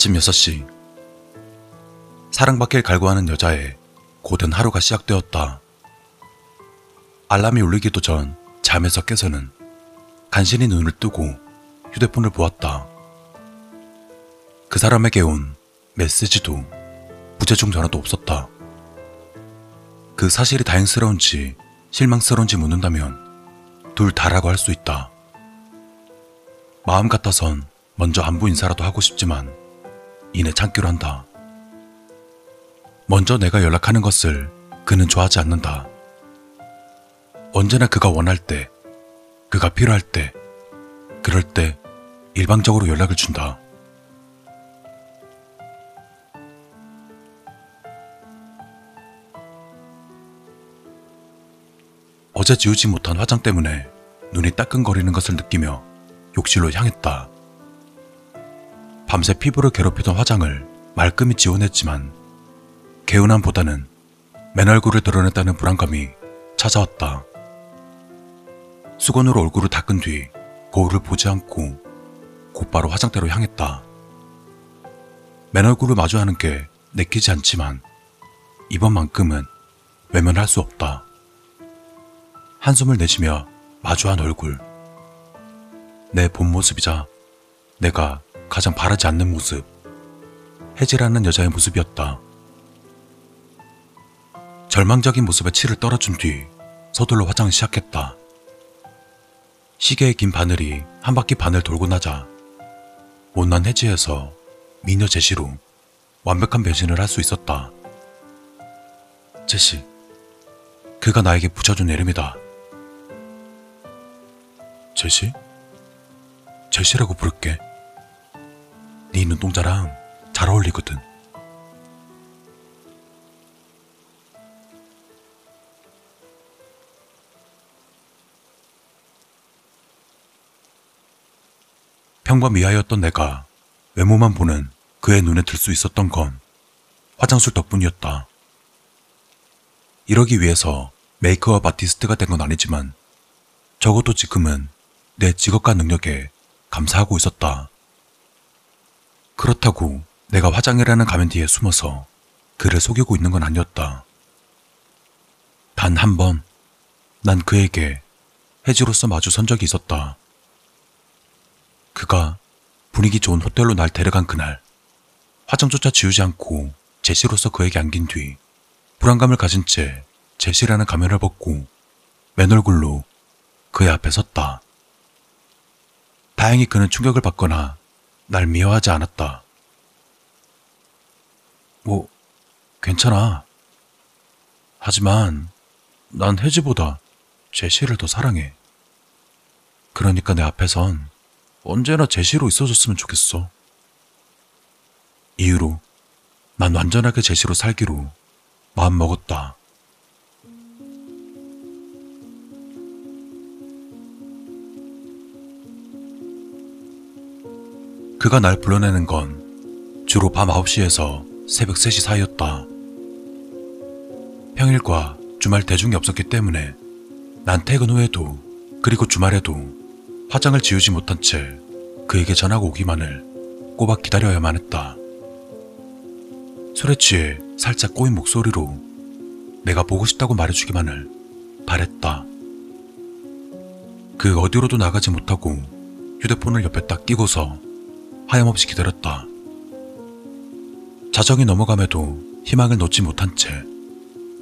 아침 6시. 사랑받길 갈구하는 여자의 고된 하루가 시작되었다. 알람이 울리기도 전 잠에서 깨서는 간신히 눈을 뜨고 휴대폰을 보았다. 그 사람에게 온 메시지도 부재중 전화도 없었다. 그 사실이 다행스러운지 실망스러운지 묻는다면 둘 다라고 할 수 있다. 마음 같아선 먼저 안부 인사라도 하고 싶지만 이내 참기로 한다. 먼저 내가 연락하는 것을 그는 좋아하지 않는다. 언제나 그가 원할 때, 그가 필요할 때, 그럴 때 일방적으로 연락을 준다. 어제 지우지 못한 화장 때문에 눈이 따끔거리는 것을 느끼며 욕실로 향했다. 밤새 피부를 괴롭히던 화장을 말끔히 지워냈지만 개운함보다는 맨 얼굴을 드러냈다는 불안감이 찾아왔다. 수건으로 얼굴을 닦은 뒤 거울을 보지 않고 곧바로 화장대로 향했다. 맨 얼굴을 마주하는 게 내키지 않지만 이번만큼은 외면할 수 없다. 한숨을 내쉬며 마주한 얼굴. 내 본 모습이자 내가 가장 바라지 않는 모습. 해지라는 여자의 모습이었다. 절망적인 모습에 치를 떨어준 뒤 서둘러 화장을 시작했다. 시계의 긴 바늘이 한 바퀴 반을 돌고 나자 못난 해지에서 미녀 제시로 완벽한 변신을 할 수 있었다. 제시, 그가 나에게 붙여준 이름이다. 제시? 제시라고 부를게. 네 눈동자랑 잘 어울리거든. 평범이하였던 내가 외모만 보는 그의 눈에 들 수 있었던 건 화장술 덕분이었다. 이러기 위해서 메이크업 아티스트가 된 건 아니지만 적어도 지금은 내 직업과 능력에 감사하고 있었다. 그렇다고 내가 화장이라는 가면 뒤에 숨어서 그를 속이고 있는 건 아니었다. 단 한 번, 난 그에게 해지로서 마주 선 적이 있었다. 그가 분위기 좋은 호텔로 날 데려간 그날, 화장조차 지우지 않고 제시로서 그에게 안긴 뒤, 불안감을 가진 채 제시라는 가면을 벗고 맨 얼굴로 그의 앞에 섰다. 다행히 그는 충격을 받거나 날 미워하지 않았다. 뭐, 괜찮아. 하지만 난 혜지보다 제시를 더 사랑해. 그러니까 내 앞에선 언제나 제시로 있어줬으면 좋겠어. 이후로 난 완전하게 제시로 살기로 마음 먹었다. 그가 날 불러내는 건 주로 밤 9시에서 새벽 3시 사이였다. 평일과 주말 대중이 없었기 때문에 난 퇴근 후에도 그리고 주말에도 화장을 지우지 못한 채 그에게 전화가 오기만을 꼬박 기다려야만 했다. 술에 취해 살짝 꼬인 목소리로 내가 보고 싶다고 말해주기만을 바랬다. 그 어디로도 나가지 못하고 휴대폰을 옆에 딱 끼고서 하염없이 기다렸다. 자정이 넘어감에도 희망을 놓지 못한 채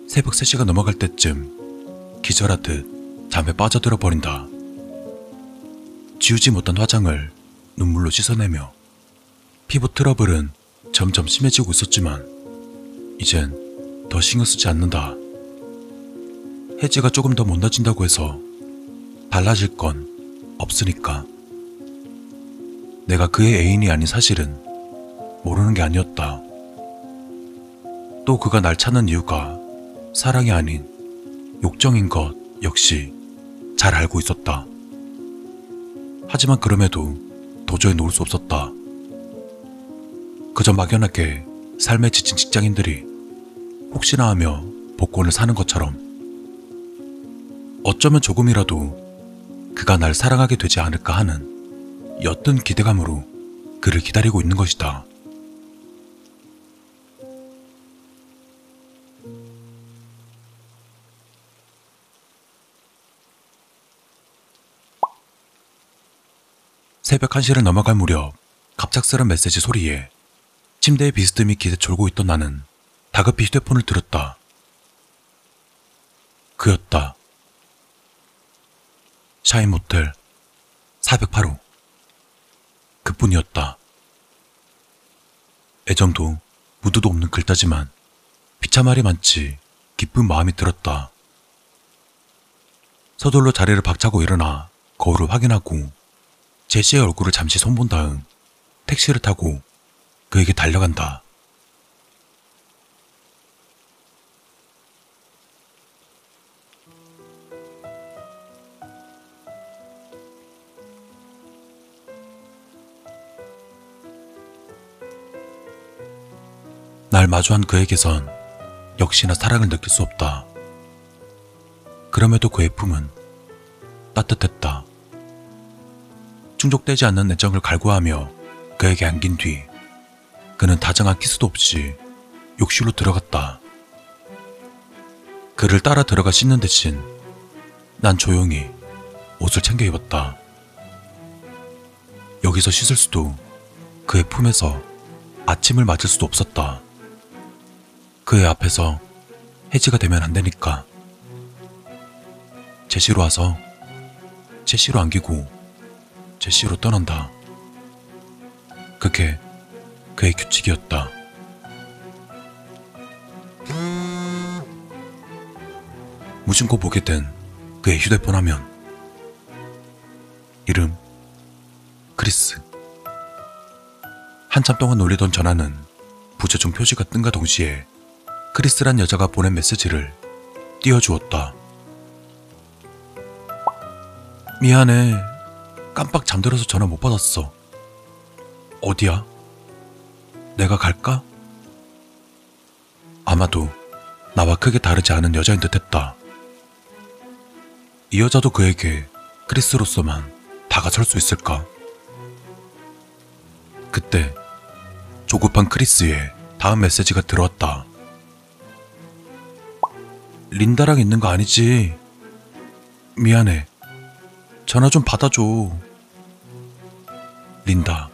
새벽 3시가 넘어갈 때쯤 기절하듯 잠에 빠져들어 버린다. 지우지 못한 화장을 눈물로 씻어내며 피부 트러블은 점점 심해지고 있었지만 이젠 더 신경 쓰지 않는다. 해지가 조금 더 못나진다고 해서 달라질 건 없으니까. 내가 그의 애인이 아닌 사실은 모르는 게 아니었다. 또 그가 날 찾는 이유가 사랑이 아닌 욕정인 것 역시 잘 알고 있었다. 하지만 그럼에도 도저히 놓을 수 없었다. 그저 막연하게 삶에 지친 직장인들이 혹시나 하며 복권을 사는 것처럼 어쩌면 조금이라도 그가 날 사랑하게 되지 않을까 하는 옅은 기대감으로 그를 기다리고 있는 것이다. 새벽 1시를 넘어갈 무렵 갑작스런 메시지 소리에 침대에 비스듬히 기대 졸고 있던 나는 다급히 휴대폰을 들었다. 그였다. 샤인 모텔 408호. 그뿐이었다. 애정도 무드도 없는 글자지만 비참하리 많지 기쁜 마음이 들었다. 서둘러 자리를 박차고 일어나 거울을 확인하고 제시의 얼굴을 잠시 손본 다음 택시를 타고 그에게 달려간다. 날 마주한 그에게선 역시나 사랑을 느낄 수 없다. 그럼에도 그의 품은 따뜻했다. 충족되지 않는 애정을 갈구하며 그에게 안긴 뒤 그는 다정한 키스도 없이 욕실로 들어갔다. 그를 따라 들어가 씻는 대신 난 조용히 옷을 챙겨 입었다. 여기서 씻을 수도 그의 품에서 아침을 맞을 수도 없었다. 그의 앞에서 해지가 되면 안 되니까. 제시로 와서 제시로 안기고 제시로 떠난다. 그게 그의 규칙이었다. 무심코 보게 된 그의 휴대폰 화면. 이름 크리스. 한참 동안 놀리던 전화는 부재중 표시가 뜬과 동시에 크리스란 여자가 보낸 메시지를 띄워주었다. 미안해. 깜빡 잠들어서 전화 못 받았어. 어디야? 내가 갈까? 아마도 나와 크게 다르지 않은 여자인 듯 했다. 이 여자도 그에게 크리스로서만 다가설 수 있을까? 그때 조급한 크리스의 다음 메시지가 들어왔다. 린다랑 있는 거 아니지? 미안해. 전화 좀 받아줘. 린다.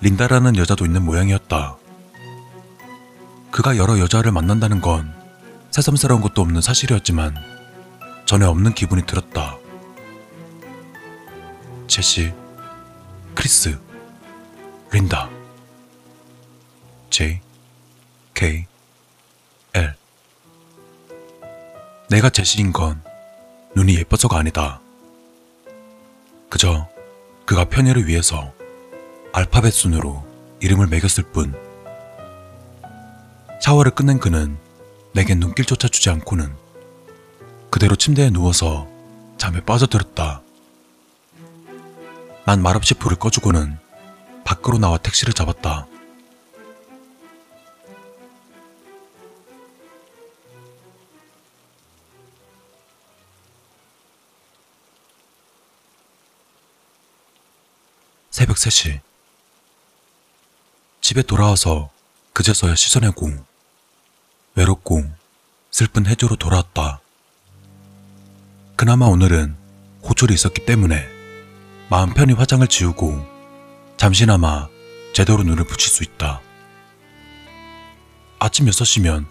린다라는 여자도 있는 모양이었다. 그가 여러 여자를 만난다는 건 새삼스러운 것도 없는 사실이었지만 전에 없는 기분이 들었다. 제시, 크리스, 린다. K, L. 내가 제시인 건 눈이 예뻐서가 아니다. 그저 그가 편의를 위해서 알파벳 순으로 이름을 매겼을 뿐. 샤워를 끝낸 그는 내겐 눈길조차 주지 않고는 그대로 침대에 누워서 잠에 빠져들었다. 난 말없이 불을 꺼주고는 밖으로 나와 택시를 잡았다. 새벽 3시. 집에 돌아와서 그제서야 씻어내고 외롭고 슬픈 해조로 돌아왔다. 그나마 오늘은 호출이 있었기 때문에 마음 편히 화장을 지우고 잠시나마 제대로 눈을 붙일 수 있다. 아침 6시면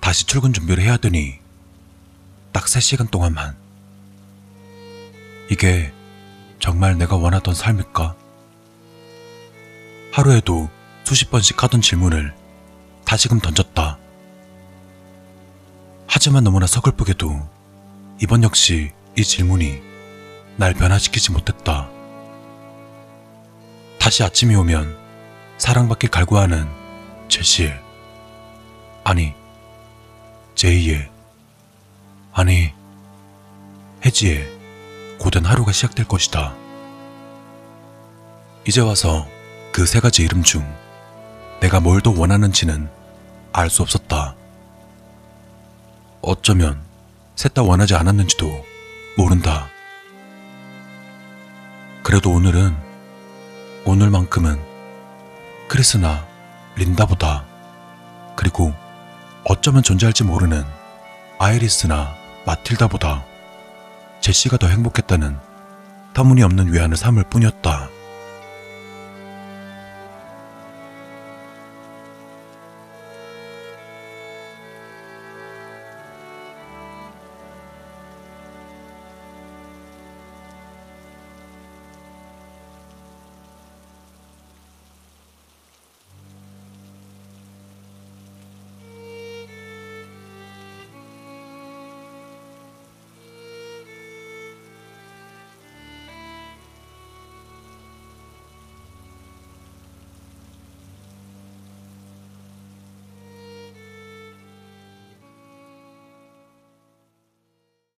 다시 출근 준비를 해야 되니 딱 3시간 동안만 이게 정말 내가 원하던 삶일까? 하루에도 수십 번씩 하던 질문을 다시금 던졌다. 하지만 너무나 서글프게도 이번 역시 이 질문이 날 변화시키지 못했다. 다시 아침이 오면 사랑받길 갈구하는 제시의 아니 제이의 아니 혜지의 고된 하루가 시작될 것이다. 이제 와서 그 세 가지 이름 중 내가 뭘 더 원하는지는 알 수 없었다. 어쩌면 셋 다 원하지 않았는지도 모른다. 그래도 오늘은 오늘만큼은 크리스나 린다보다 그리고 어쩌면 존재할지 모르는 아이리스나 마틸다보다 제시가 더 행복했다는 터무니없는 외환을 삼을 뿐이었다.